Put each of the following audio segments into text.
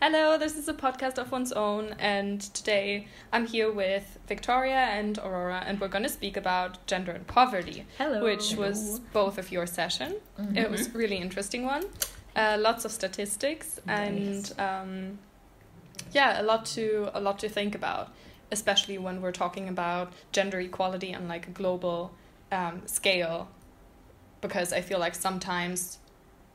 Hello, this is a podcast of one's own, and today I'm here with Victoria and Aurora, and we're going to speak about gender and poverty, Hello. which was both of your session. Mm-hmm. It was a really interesting one. Uh, lots of statistics and um, yeah, a lot to a lot to think about, especially when we're talking about gender equality on like a global um, scale, because I feel like sometimes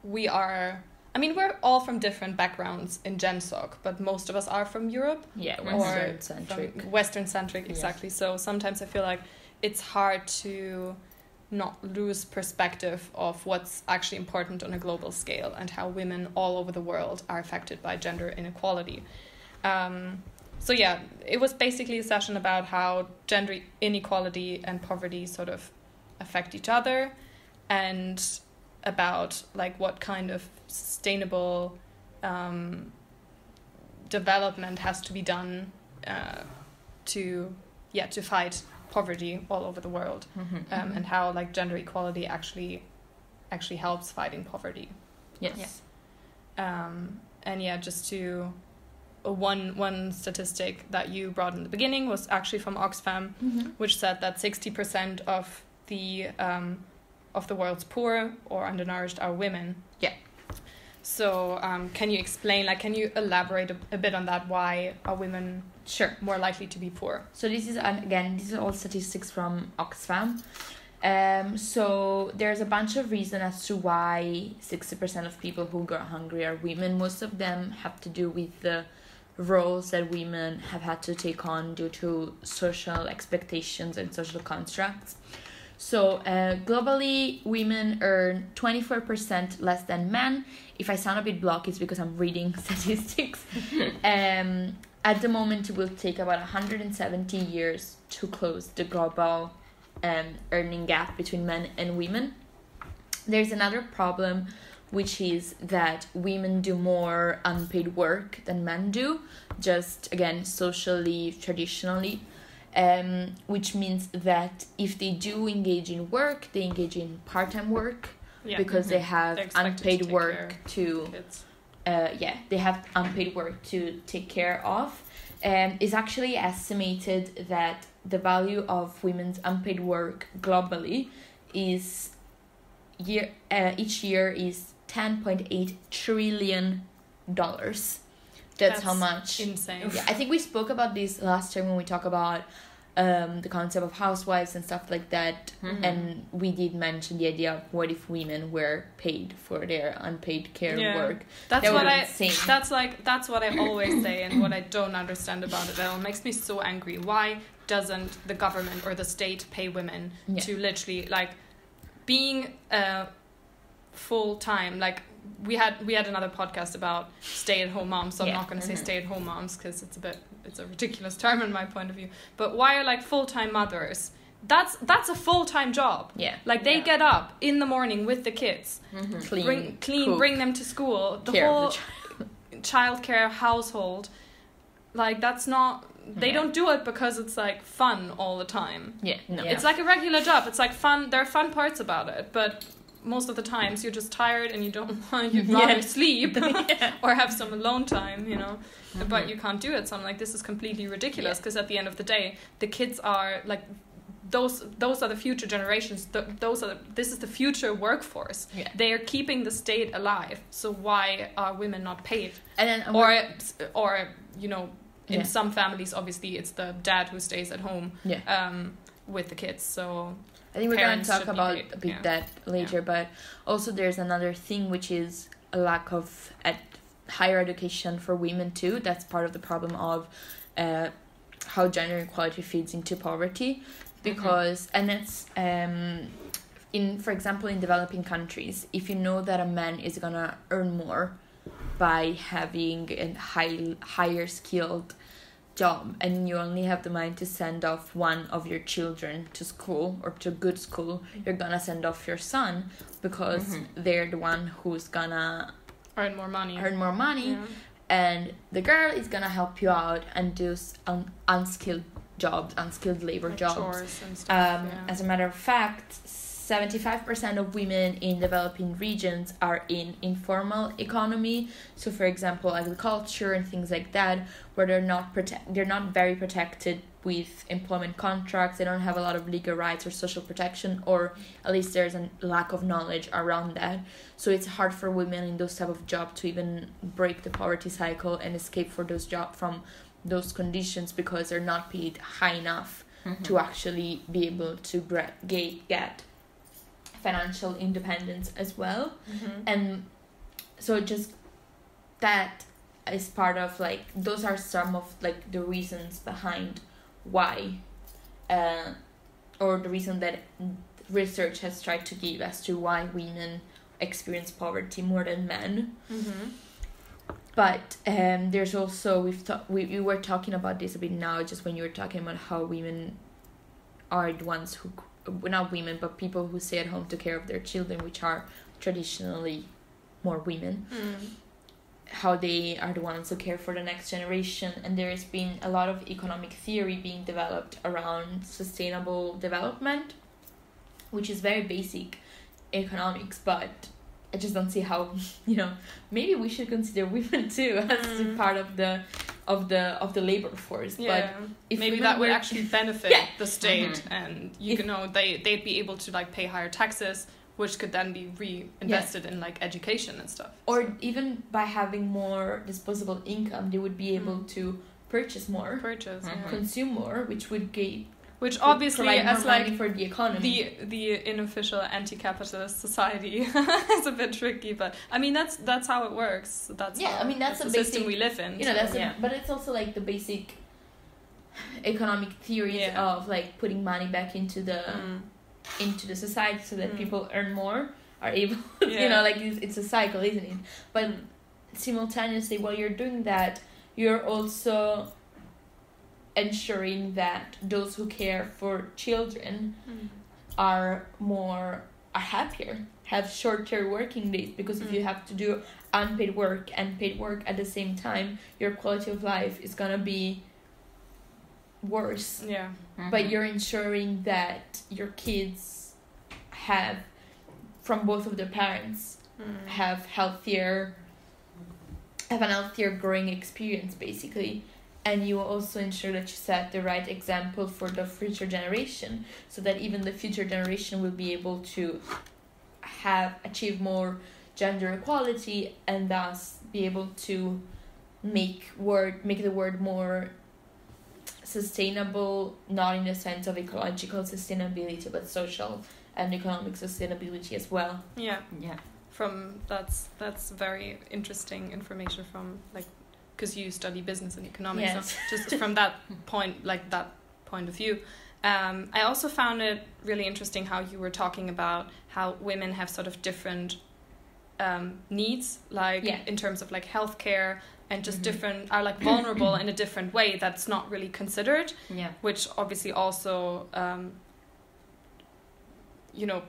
we are. I mean, we're all from different backgrounds in GenSoc, but most of us are from Europe yeah, or Western centric. Western centric, Yes. exactly. So sometimes I feel like it's hard to not lose perspective of what's actually important on a global scale and how women all over the world are affected by gender inequality. Um, so yeah, it was basically a session about how gender inequality and poverty sort of affect each other, and about like what kind of sustainable um, development has to be done uh, to yeah to fight poverty all over the world Mhm, um, mhm. and how like gender equality actually actually helps fighting poverty yes. um, and yeah just to uh, one one statistic that you brought in the beginning was actually from Oxfam Mhm. which said that 60% of the um, of the world's poor or undernourished are women. Yeah. So um, can you explain, like, can you elaborate a, a bit on that? Why are women Sure. more likely to be poor? So this is and again this is all statistics from Oxfam. Um, so there's a bunch of reasons as to why sixty percent of people who go hungry are women. Most of them have to do with the roles that women have had to take on due to social expectations and social constructs. So uh, globally, women earn twenty four percent less than men. If I sound a bit blocky, it's because I'm reading statistics. um, at the moment, it will take about 170 years to close the global um, earning gap between men and women. There's another problem, which is that women do more unpaid work than men do, just again, socially, traditionally. Um, which means that if they do engage in work, they engage in part time work Yeah. because they They're have expected to unpaid work to uh, yeah, they have unpaid work to take care of. Um, it's actually estimated that the value of women's unpaid work globally is year uh, each year is ten point eight trillion dollars. That's, how much. Insane. Yeah, I think we spoke about this last time when we talk about um, the concept of housewives and stuff like that. Mhm. And we did mention the idea of what if women were paid for their unpaid care Yeah. work. That's That what I. insane. That's like that's what I always say, and what I don't understand about it at all makes me so angry. Why doesn't the government or the state pay women Yeah. to literally like being uh, full time? Like we had we had another podcast about stay at home moms. So Yeah. I'm not going to say Mhm. stay at home moms because it's a bit it's a ridiculous term in my point of view. But why are like full time mothers? That's that's a full time job. Yeah. Like they Yeah. get up in the morning with the kids, Clean. bring clean, cook, bring them to school. The whole the child. childcare household, like that's not. They Yeah. don't do it because it's like fun all the time. Yeah, no. Yeah. It's like a regular job. It's like fun. There are fun parts about it, but most of the times you're just tired and you don't want. You'd rather Yeah. sleep Yeah. or have some alone time. You know, Mm-hmm. but you can't do it. So I'm like, this is completely ridiculous. Because at the end of the day, the kids are like. Those those are the future generations. Th- those are the, this is the future workforce. Yeah. They are keeping the state alive. So why are women not paid? And then or or you know in Yeah. some families obviously it's the dad who stays at home Yeah. um with the kids so I think we're gonna talk about paid, a bit yeah. that later, but also there's another thing which is a lack of at higher education for women too. That's part of the problem of uh, how gender equality feeds into poverty, because and it's um in for example in developing countries, if you know that a man is gonna earn more by having a high higher skilled job and you only have the money to send off one of your children to school or to good school you're gonna send off your son because Mhm. they're the one who's gonna earn more money earn more money yeah. and the girl is gonna help you out and do un- unskilled jobs unskilled labor Like jobs stuff um, yeah. as a matter of fact 75% of women in developing regions are in informal economy. So for example agriculture and things like that where they're not protect they're not very protected with employment contracts. They don't have a lot of legal rights or social protection or at least there's a lack of knowledge around that. So it's hard for women in those type of jobs to even break the poverty cycle and escape for those job from those conditions because they're not paid high enough Mhm. to actually be able to get financial independence as well Mhm. and so just that is part of like those are some of like the reasons behind why uh or the reason that research has tried to give as to why women experience poverty more than men Mhm. but um there's also we've ta- we, we were talking about this a bit now just when you were talking about how women are the ones who not women but people who stay at home to care of their children which are traditionally more women Mm. how they are the ones who care for the next generation and there has been a lot of economic theory being developed around sustainable development which is very basic economics but i just don't see how you know maybe we should consider women too as Mm. part of the of the of the labor force Yeah. but if maybe that would were- actually benefit Yeah. the state Mhm. and you If- know they they'd be able to like pay higher taxes which could then be reinvested in like education and stuff or So, even by having more disposable income they would be able Mm. to purchase more purchase yeah. Mhm. consume more which would give which obviously as like for the economy the the unofficial anti-capitalist society is a bit tricky but i mean that's that's how it works that's Yeah, how, I mean, that's the a system we live in you know so- that's yeah. a, but it's also like the basic economic theories Yeah. of like putting money back into the Mm. into the society so that Mm. people earn more are able you know like it's, it's a cycle isn't it but Mm. simultaneously while you're doing that you're also ensuring that those who care for children Mm. are more are happier have shorter working days because if you Mm. have to do unpaid work and paid work at the same time your quality of life is gonna be worse yeah but Mhm. you're ensuring that your kids have from both of their parents Mm. have healthier have an healthier growing experience basically and you also ensure that you set the right example for the future generation so that even the future generation will be able to have achieve more gender equality and thus be able to make word make the word more sustainable not in the sense of ecological sustainability but social and economic sustainability as well. Yeah. Yeah. From that's that's very interesting information from like because you study business and economics Yes. so just from that point like that point of view um, i also found it really interesting how you were talking about how women have sort of different um, needs like Yeah. in terms of like healthcare and just Mhm. different are like vulnerable in a different way that's not really considered yeah which obviously also um, you know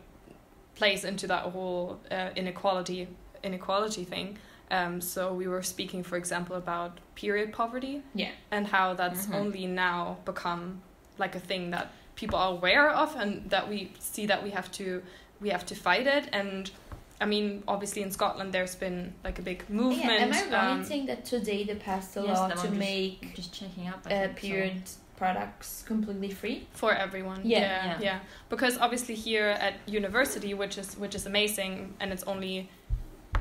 plays into that whole uh, inequality inequality thing um, so we were speaking for example about period poverty yeah and how that's Mhm. only now become like a thing that people are aware of and that we see that we have to we have to fight it and I mean obviously in Scotland there's been like a big movement Yeah, am I wrong in um, saying that today they passed a Yes, law to just- make just checking up uh, think so. period products completely free? for everyone Yeah. yeah, Yeah. yeah because obviously here at university which is which is amazing and it's only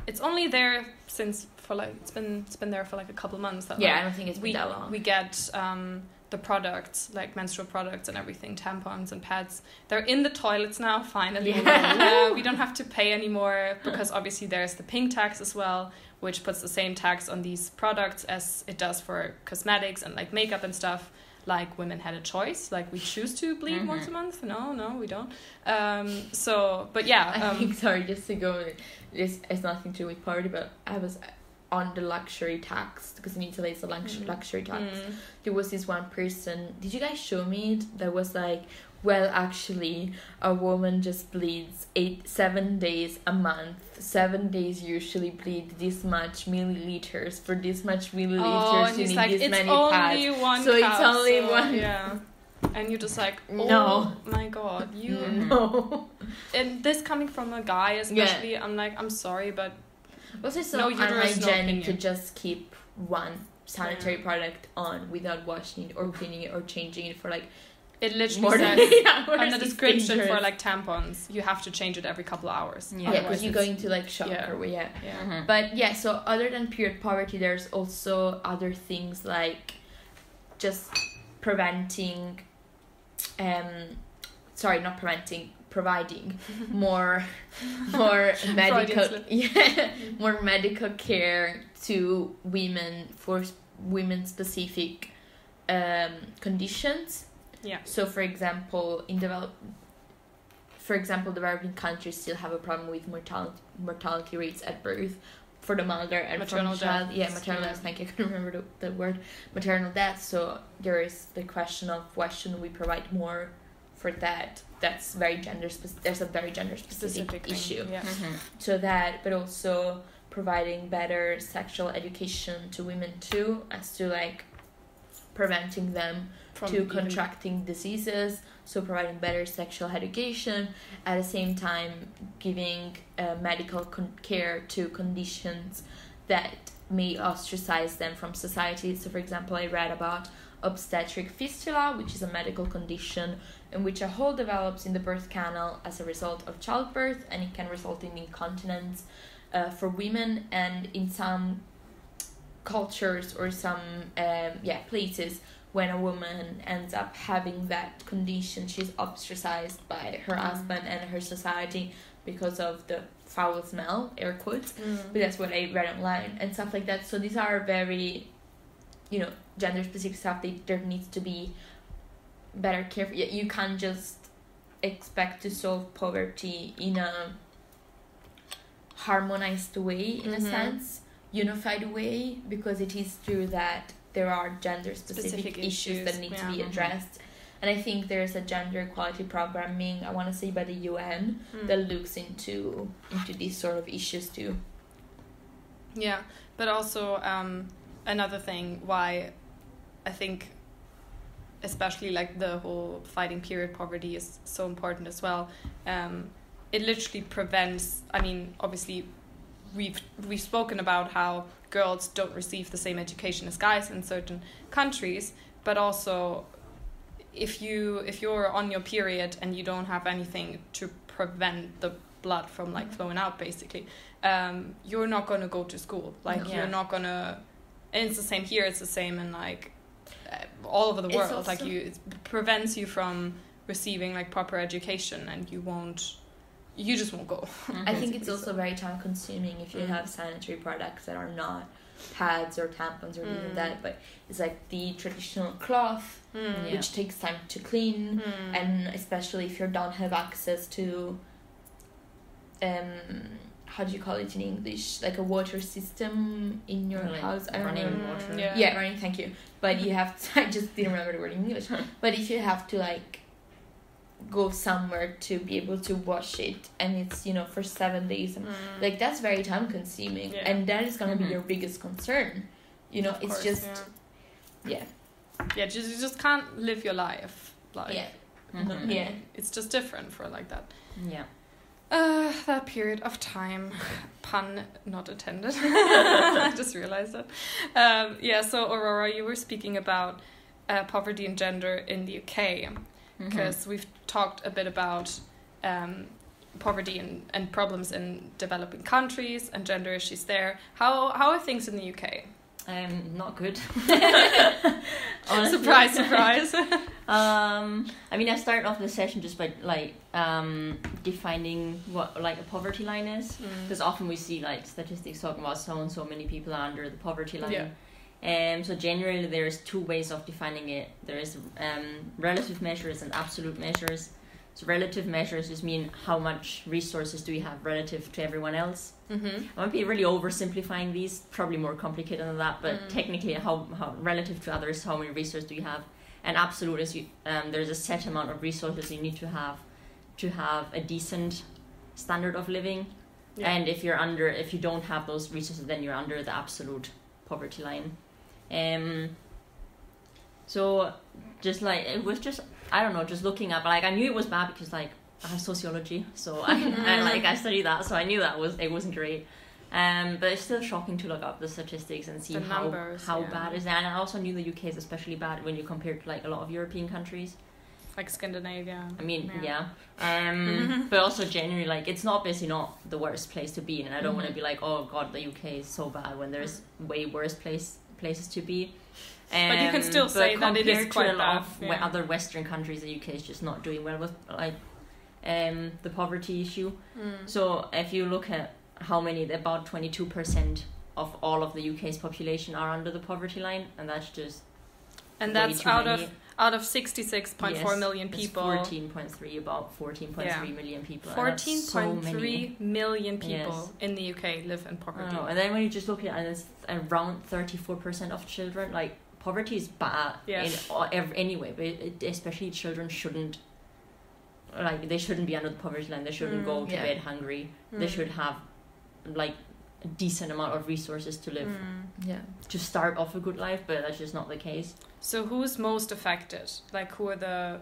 it's only there since for like it's been it's been there for like a couple months that Yeah, like, I don't think it's we been that long. we get um the products like menstrual products and everything tampons and pads they're in the toilets now finally Yeah. uh, we don't have to pay anymore because obviously there's the pink tax as well which puts the same tax on these products as it does for cosmetics and like makeup and stuff like women had a choice like we choose to bleed Mhm. once a month no no we don't um so but yeah I um, think sorry, just to go. This has nothing to do with poverty, but I was on the luxury tax because in Italy it's a lux- Mhm. luxury tax. mm, There was this one person. Did you guys show me it? That was like, well, actually, a woman just bleeds eight, seven days a month. Seven days usually bleed this much milliliters. For this much milliliters, oh you need like this it's many only pads. one So it's only so, one- yeah and you're just like oh No. my god you. No. And this coming from a guy especially, I'm like, I'm sorry, but Also, it's so No uterus, no unhygienic to opinion. just keep one sanitary product on without washing it or cleaning it or changing it for like it literally more than says eight on the It's description for like tampons, you have to change it every couple of hours. Yeah. yeah, because you're it's- going to like shock yeah. or yeah. Yeah. Mhm. But yeah, so other than period poverty, there's also other things like just preventing, um, sorry, not preventing, providing more, more medical, yeah, more medical care to women for women specific um, conditions. Yeah. So, for example, in develop, for example, developing countries still have a problem with mortality mortality rates at birth for the mother and Maternal from child. Yeah, maternal yeah. deaths. Thank you. I couldn't remember the, the word maternal death. So there is the question of why shouldn't we provide more for that? That's very gender specific. There's a very gender specific, Specific issue Yeah. Mhm. so that but also providing better sexual education to women too as to like preventing them From to even- contracting diseases so providing better sexual education at the same time giving uh, medical con- care to conditions that may ostracize them from society so for example i read about obstetric fistula which is a medical condition in which a hole develops in the birth canal as a result of childbirth and it can result in incontinence uh, for women and in some cultures or some um, yeah places when a woman ends up having that condition she's ostracized by her Mm. husband and her society because of the foul smell air quotes Mm. but that's what I read online and stuff like that. So these are very, you know, gender specific stuff. They there needs to be better care. For, you can't just expect to solve poverty in a harmonized way, in a Mhm. sense, unified way, because it is true that there are gender specific, Specific issues, that need yeah. to be Mhm. addressed. And I think there's a gender equality programming I want to say by the UN Mm. that looks into into these sort of issues too. Yeah, but also um, another thing why I think, especially like the whole fighting period poverty is so important as well. Um, it literally prevents. I mean, obviously, we've we've spoken about how girls don't receive the same education as guys in certain countries, but also if you if you're on your period and you don't have anything to prevent the blood from like flowing out basically um you're not going to go to school like No. Yeah. you're not going to and it's the same here it's the same in like all over the It's world like you it prevents you from receiving like proper education and you won't you just won't go I think it's also very time consuming if you Mm. have sanitary products that are not pads or tampons or this Mm. and that, but it's like the traditional cloth, Mm. Yeah. which takes time to clean, Mm. and especially if you don't have access to, um, how do you call it in English? Like a water system in your Like house. I don't running know. water. Yeah. Yeah, running. Thank you. But you have to. I just didn't remember the word in English. but if you have to like go somewhere to be able to wash it, and it's you know for seven days, and Mm. like that's very time consuming, Yeah. and that is gonna be Mhm. your biggest concern. You know, Of it's course, just yeah. yeah, yeah just you just can't live your life like yeah, Mhm. yeah. it's just different for like that Yeah. Uh that period of time pun not intended. I just realized that. Um yeah so aurora you were speaking about uh, poverty and gender in the uk because we've talked a bit about um poverty and, and problems in developing countries and gender issues there. How how are things in the uk Um, not good. surprise surprise Um, I mean, I started off the session just by like um, defining what like a poverty line is, Mm. because often we see like statistics talking about so and so many people are under the poverty line. Yeah. Um, so generally, there is two ways of defining it. There is um, relative measures and absolute measures. So relative measures just mean how much resources do we have relative to everyone else. mm-hmm. I might be really oversimplifying these, probably more complicated than that, but Mm. technically, how, how relative to others, how many resources do you have? And absolute is you, um, there's a set amount of resources you need to have to have a decent standard of living. Yeah. And if you're under, if you don't have those resources, then you're under the absolute poverty line. Um. So, just like it was just I don't know, just looking up like I knew it was bad because like I have sociology, so I, I like I studied that, so I knew that was it wasn't great. Um, but it's still shocking to look up the statistics and see The how numbers, how yeah. bad it is. And I also knew the UK is especially bad when you compare to like a lot of European countries. Like Scandinavia. I mean, Yeah. yeah. Um, but also generally, like it's not obviously not the worst place to be in. And I don't want to be like, oh god, the UK is so bad when there's way worse place places to be. Um, But you can still but say that it is quite to a lot bad, of yeah. other Western countries, the UK is just not doing well with like um the poverty issue. Mm. So if you look at how many, about twenty two percent of all of the UK's population are under the poverty line, and that's just And way that's too out many. of out of sixty six point four Yes, million people. fourteen point three, about fourteen point three Yeah. million people. and that's Fourteen so point many. three million people Yes. in the UK live in poverty. don't. And then when you just look at it, it's around thirty four percent of children, like poverty is bad Yeah. in all- ev- anyway, but it, especially children shouldn't. Like they shouldn't be under the poverty line. They shouldn't Mm. go to Yeah. bed hungry. They Mm. should have, like, a decent amount of resources to live Mm. Yeah. to start off a good life. But that's just not the case. So who's most affected? Like who are the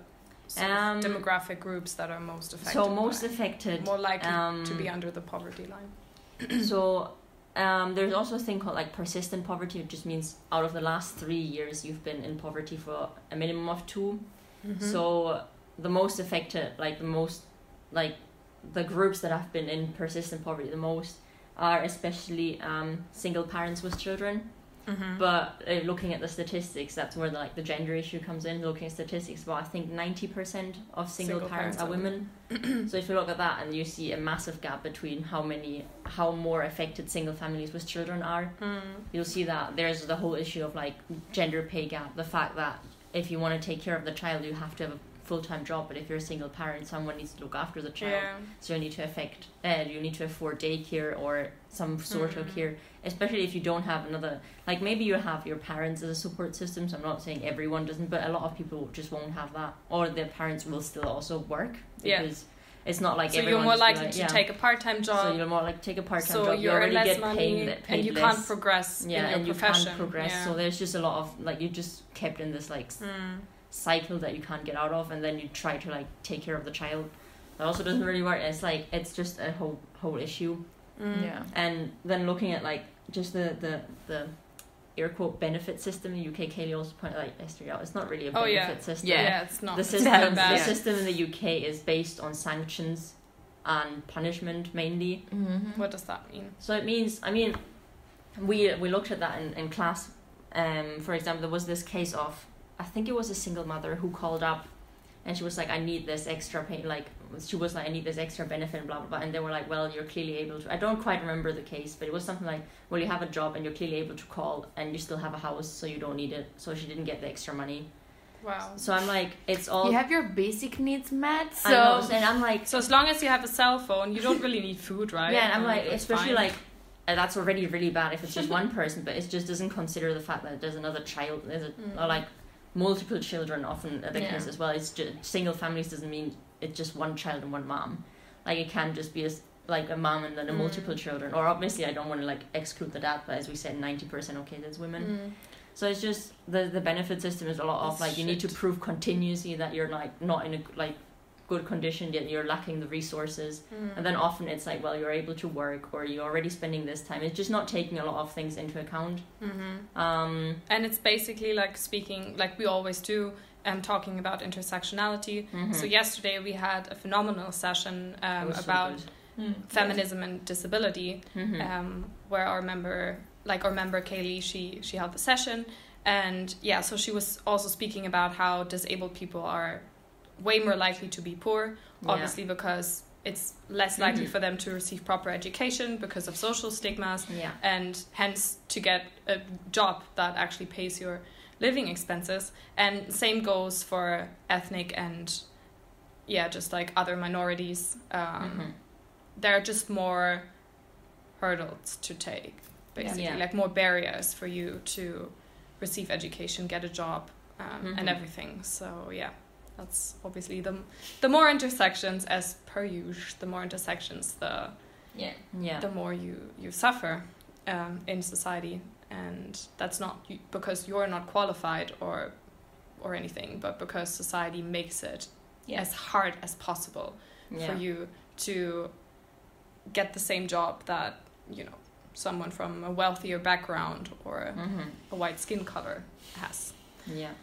Um, demographic groups that are most affected? So most by- affected. more likely um, to be under the poverty line. so um, there's also a thing called like persistent poverty, which just means out of the last three years you've been in poverty for a minimum of 2 Mm-hmm. So the most affected, like the most, like the groups that have been in persistent poverty the most are especially um, single parents with children. Mhm. But uh, looking at the statistics, that's where the, like the gender issue comes in. Looking at statistics, well, I think ninety percent of single, Single parents, parents are are women. so if you look at that, and you see a massive gap between how many, how more affected single families with children are, Mm. you'll see that there's the whole issue of like gender pay gap. The fact that if you want to take care of the child, you have to have a full time job. But if you're a single parent, someone needs to look after the child. Yeah. So you need to affect, uh, you need to afford daycare or some sort of Mm. care, especially if you don't have another. Like maybe you have your parents as a support system. So I'm not saying everyone doesn't, but a lot of people just won't have that, or their parents will still also work Yeah. because it's not like so you're more likely like, to yeah. take a part time job. So you're more like take a part time so job. You already less get money paid, paid and you less. can't progress yeah, in your and you profession. can't progress. Yeah. So there's just a lot of like you just kept in this like Mm. Cycle that you can't get out of, and then you try to like take care of the child. That also doesn't really work. It's like it's just a whole whole issue. Mm. Yeah. And then looking at like just the the the air quote benefit system in the UK, Kaylee also pointed like yesterday out. It's not really a Oh, benefit yeah. system. Yeah. Yeah. it's not. The system, very the bad. system in the UK is based on sanctions and punishment mainly. Mm-hmm. What does that mean? So it means, I mean, we we looked at that in, in class. Um, for example, there was this case of, I think it was a single mother who called up, and she was like, "I need this extra pay." Like she was like, "I need this extra benefit," blah blah blah. And they were like, "Well, you're clearly able to." I don't quite remember the case, but it was something like, "Well, you have a job and you're clearly able to call, and you still have a house, so you don't need it." So she didn't get the extra money. Wow. So I'm like, it's all. You have your basic needs met, I know, so and I'm like, So as long as you have a cell phone, you don't really need food, right? Yeah, and I'm like, it's especially fine. like, uh, that's already really bad if it's just one person, but it just doesn't consider the fact that there's another child, there's a, Mm. or like multiple children often are the Yeah. case as well. It's just single families doesn't mean it's just one child and one mom. Like it can just be a s like a mom and then a Mm. multiple children. Or obviously, I don't want to like exclude the dad, but as we said, ninety percent of cases women. Mm. So it's just the the benefit system is a lot of It's like you need to prove continuously that you're like not in a like good condition yet you're lacking the resources Mm. and then often it's like, well, you're able to work or you're already spending this time. It's just not taking a lot of things into account. Mhm. Um, And it's basically like speaking, like we always do, and talking about intersectionality. mhm. So yesterday we had a phenomenal session um, was so about. Mm. feminism and disability, Mhm. um, where our member, like our member Kaylee, she she held the session, and yeah, so she was also speaking about how disabled people are way more likely to be poor, Yeah. obviously because it's less likely Mhm. for them to receive proper education because of social stigmas Yeah. and hence to get a job that actually pays your living expenses and same goes for ethnic and yeah just like other minorities um, Mhm. there are just more hurdles to take basically Yeah. like more barriers for you to receive education get a job um, and Mhm. everything so yeah that's obviously the the more intersections as per usual the more intersections the Yeah. Yeah. the more you you suffer um, in society and that's not because you're not qualified or or anything but because society makes it Yeah. as hard as possible for you to get the same job that you know someone from a wealthier background or Mhm. a white skin color has. Yeah.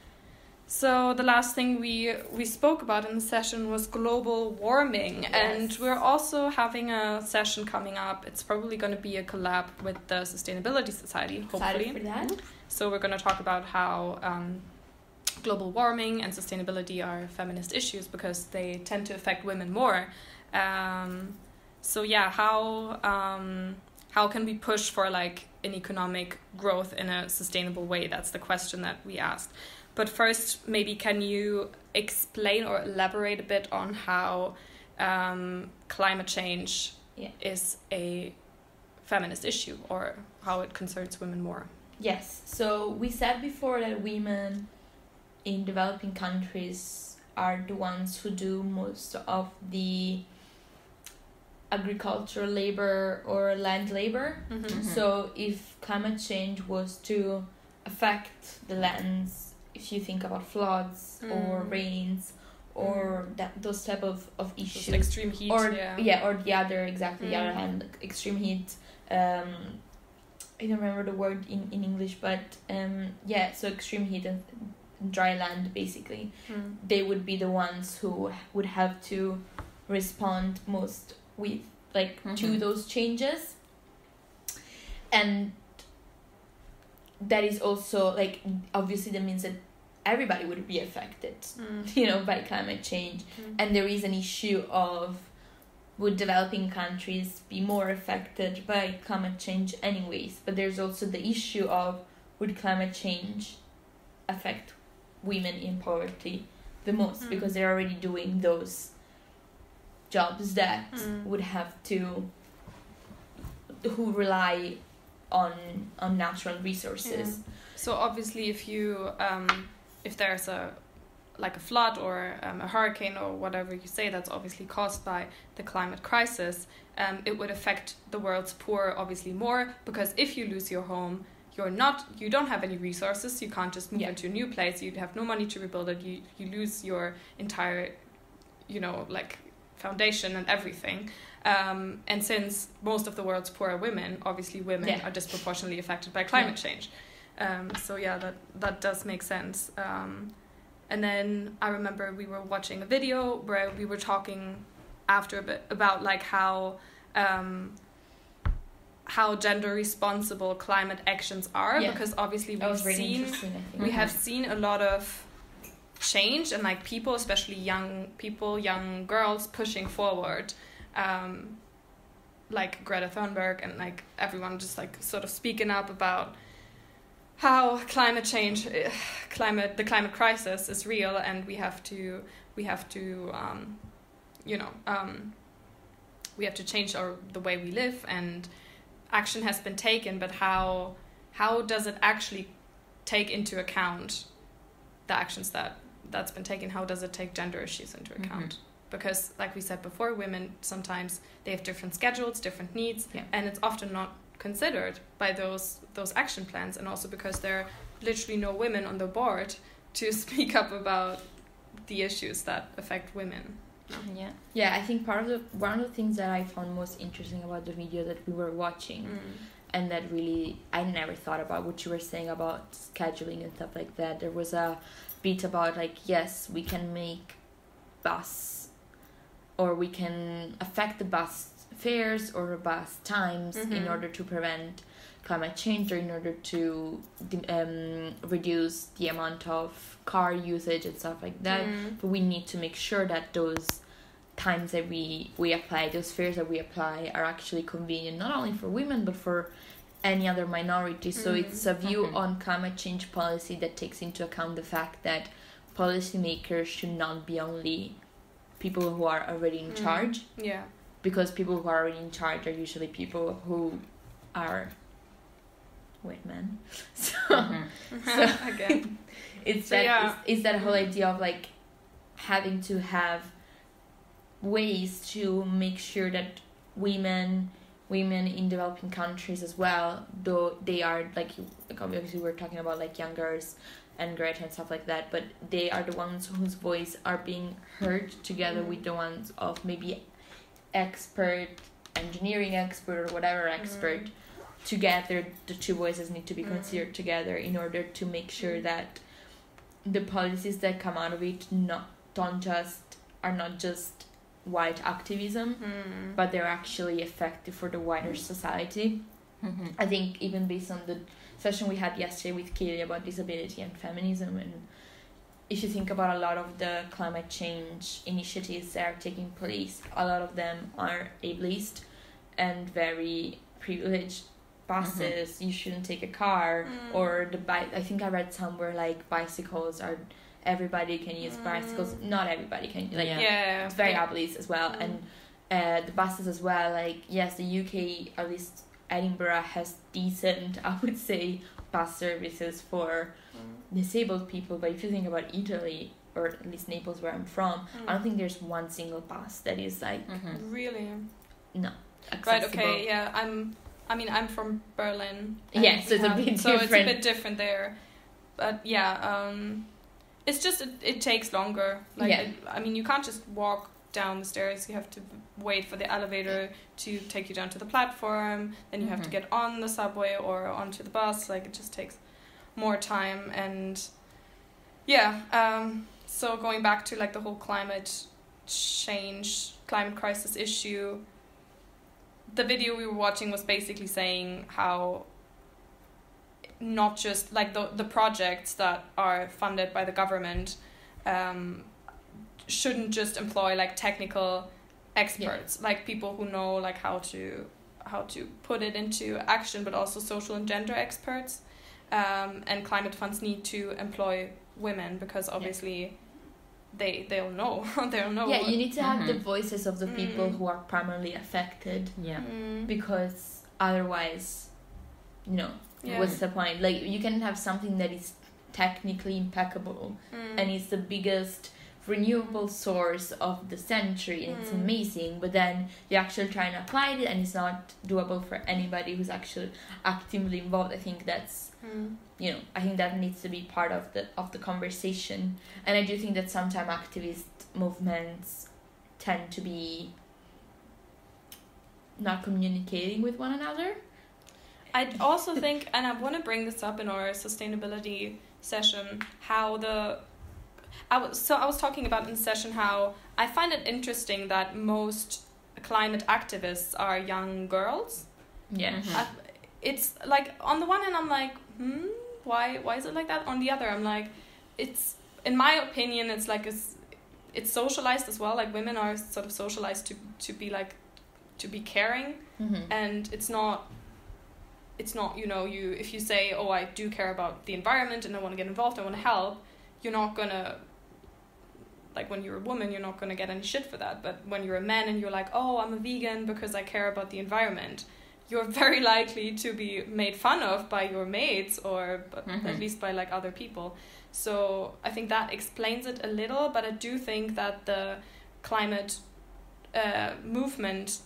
So the last thing we we spoke about in the session was global warming, and we're also having a session coming up. It's probably going to be a collab with the Sustainability Society, hopefully. Excited for that. So we're going to talk about how um, global warming and sustainability are feminist issues because they tend to affect women more. Um, so yeah, how um, how can we push for like an economic growth in a sustainable way? That's the question that we asked. But first, maybe can you explain or elaborate a bit on how um, climate change Yeah. is a feminist issue or how it concerns women more? Yes. So we said before that women in developing countries are the ones who do most of the agricultural labor or land labor. Mm-hmm. Mhm. So if climate change was to affect the lands, if you think about floods or Mm. rains or that those type of, of issues extreme heat. or yeah. or the other exactly the other Mm. hand extreme heat um i don't remember the word in, in english but um yeah so extreme heat and dry land basically Mm. they would be the ones who would have to respond most with like to Mhm. those changes and that is also like obviously that means that everybody would be affected Mm. you know by climate change Mm. and there is an issue of would developing countries be more affected by climate change anyways but there's also the issue of would climate change affect women in poverty the most Mm. because they're already doing those jobs that Mm. would have to who rely on on natural resources So obviously, if you um, if there's a like a flood or um, a hurricane or whatever you say that's obviously caused by the climate crisis, um, it would affect the world's poor obviously more because if you lose your home, you're not you don't have any resources. You can't just move Yeah. into a new place. You have no money to rebuild it. You you lose your entire, you know, like foundation and everything. Um, and since most of the world's poor are women, obviously women Yeah. are disproportionately affected by climate change. Um, so yeah, that that does make sense. Um, and then I remember we were watching a video where we were talking after a bit about like how um, how gender responsible climate actions are Yeah. because obviously we've really seen interesting i think we have seen a lot of change and like people especially young people young girls pushing forward um like greta thunberg and like everyone just like sort of speaking up about how climate change climate the climate crisis is real and we have to we have to um you know um we have to change our the way we live and action has been taken but how how does it actually take into account the actions that that's been taken how does it take gender issues into Mhm. account because like we said before women sometimes they have different schedules different needs Yeah. and it's often not considered by those those action plans and also because there are literally no women on the board to speak up about the issues that affect women mm-hmm. Yeah. Yeah, I think part of the one of the things that I found most interesting about the video that we were watching mm. and that really I never thought about what you were saying about scheduling and stuff like that. There was a bit about like yes, we can make bus or we can affect the bus fares or robust times in Mhm. order to prevent climate change or in order to um, reduce the amount of car usage and stuff like that Mm. but we need to make sure that those times that we we apply those fares that we apply are actually convenient not only for women but for any other minority so Mm. it's a view Mhm. on climate change policy that takes into account the fact that policymakers should not be only people who are already in Mm. charge yeah because people who are already in charge are usually people who are white men so Mhm. So- again it's So, that yeah. it's, it's that whole idea of like having to have ways to make sure that women women in developing countries as well though they are like like obviously we're talking about like young girls and Greta and stuff like that but they are the ones whose voice are being heard together Mm. with the ones of maybe expert engineering expert or whatever expert Mm. together the two voices need to be considered together in order to make sure that the policies that come out of it not don't just are not just white activism Mm. but they're actually effective for the wider society Mhm. i think even based on the session we had yesterday with Kaylee about disability and feminism and if you think about a lot of the climate change initiatives that are taking place a lot of them are ableist and very privileged buses you shouldn't take a car Mm. or the bike i think i read somewhere like bicycles are everybody can use bicycles Mm. not everybody can like Yeah. yeah it's very ableist as well Mm. and uh, the buses as well like yes the uk at least edinburgh has decent i would say bus services for Mm. disabled people but if you think about italy or at least naples where i'm from i don't Mm. think there's one single bus that is like Mhm. really accessible right okay yeah i'm i mean i'm from berlin Yeah, so it's we a bit so it's a different. bit different there but yeah um it's just it, it takes longer like Yeah. it, i mean you can't just walk down the stairs you have to wait for the elevator to take you down to the platform then you have to Mhm. get on the subway or onto the bus like it just takes more time and yeah um so going back to like the whole climate change climate crisis issue the video we were watching was basically saying how not just like the the projects that are funded by the government um, shouldn't just employ like technical experts like people who know like how to how to put it into action but also social and gender experts um, and climate funds need to employ women because obviously they they'll know they'll know yeah you need to have the Mhm. voices of the people Mm. who are primarily affected Yeah. Mm, because otherwise you know yeah. what's the point like you can have something that is technically impeccable Mm. and it's the biggest renewable source of the century and it's Mm. amazing but then you actually try and apply it and it's not doable for anybody who's actually actively involved i think that's Mm. you know i think that needs to be part of the of the conversation and i do think that sometimes activist movements tend to be not communicating with one another I also think, and I want to bring this up in our sustainability session, how the I was so I was talking about in the session how I find it interesting that most climate activists are young girls. yeah Mhm. I, it's like on the one hand I'm like, hmm, why why is it like that? On the other I'm like, it's in my opinion it's like it's it's socialized as well. Like women are sort of socialized to to be like to be caring mm-hmm. and it's not it's not you know you if you say oh i do care about the environment and i want to get involved i want to help you're not gonna like when you're a woman you're not gonna get any shit for that. But when you're a man and you're like oh i'm a vegan because i care about the environment you're very likely to be made fun of by your mates or but at least by like other people. So i think that explains it a little but i do think that the climate uh, movement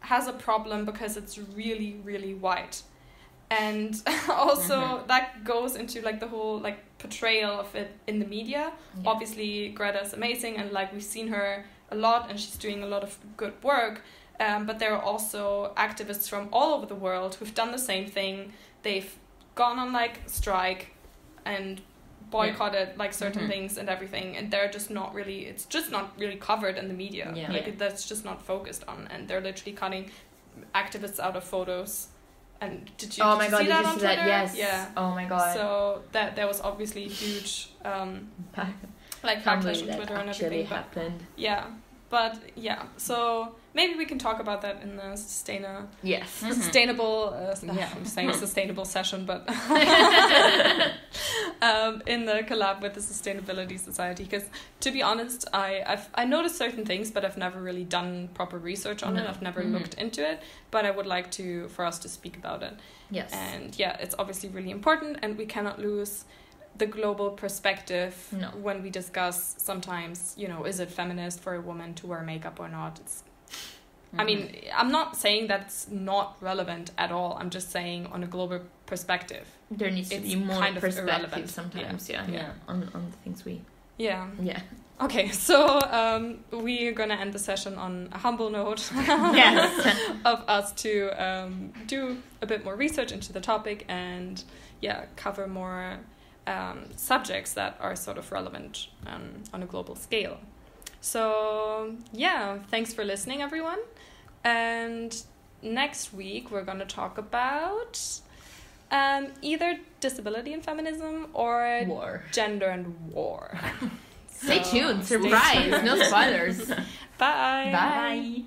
has a problem because it's really really white. And also Mhm. that goes into like the whole like portrayal of it in the media Yeah. obviously greta's amazing and like we've seen her a lot and she's doing a lot of good work um, but there are also activists from all over the world who've done the same thing they've gone on like strike and boycotted like certain Mhm. things and everything and they're just not really it's just not really covered in the media Yeah. like Yeah. that's just not focused on and they're literally cutting activists out of photos and did you, oh did my you god see did that you see that? Yes. Yeah. Oh my god. So that there was obviously huge um like backlash on that Twitter and everything. But yeah, but yeah, so maybe we can talk about that in the sustaina- yes Mhm. sustainable. Uh, Yeah. I'm saying sustainable session, but um, in the collab with the Sustainability Society. Because to be honest, I I've I noticed certain things, but I've never really done proper research on it. I've never Mhm. looked into it, but I would like to for us to speak about it. yes And yeah, it's obviously really important, and we cannot lose the global perspective No. when we discuss sometimes, you know, is it feminist for a woman to wear makeup or not? It's I mean, I'm not saying that's not relevant at all. I'm just saying on a global perspective. there needs to be more kind of perspective irrelevant. sometimes. Yeah, Yeah. yeah, on on the things we. Yeah. Yeah. Okay, so um, we are gonna end the session on a humble note. yes. of us to um, do a bit more research into the topic and yeah cover more um, subjects that are sort of relevant um, on a global scale so yeah thanks for listening everyone and next week we're going to talk about um, either disability and feminism or War. gender and war Stay So, tuned. stay Surprise. tuned. No spoilers. bye Bye.